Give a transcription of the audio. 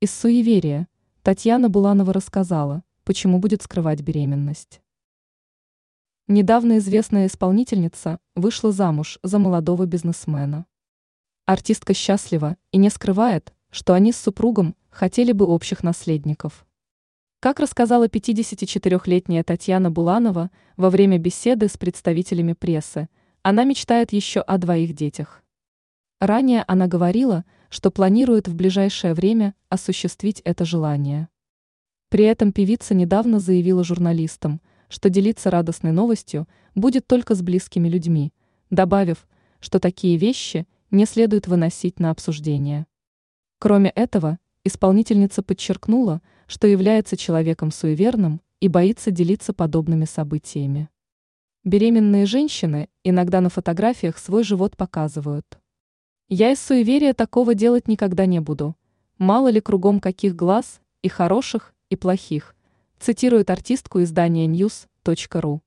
Из суеверия Татьяна Буланова рассказала, почему будет скрывать беременность. Недавно известная исполнительница вышла замуж за молодого бизнесмена. Артистка счастлива и не скрывает, что они с супругом хотели бы общих наследников. Как рассказала 54-летняя Татьяна Буланова во время беседы с представителями прессы, она мечтает еще о двоих детях. Ранее она говорила, что планирует в ближайшее время осуществить это желание. При этом певица недавно заявила журналистам, что делиться радостной новостью будет только с близкими людьми, добавив, что такие вещи не следует выносить на обсуждение. Кроме этого, исполнительница подчеркнула, что является человеком суеверным и боится делиться подобными событиями. Беременные женщины иногда на фотографиях свой живот показывают. Я из суеверия такого делать никогда не буду. Мало ли кругом каких глаз, и хороших, и плохих, цитирует артистку издания news.ru.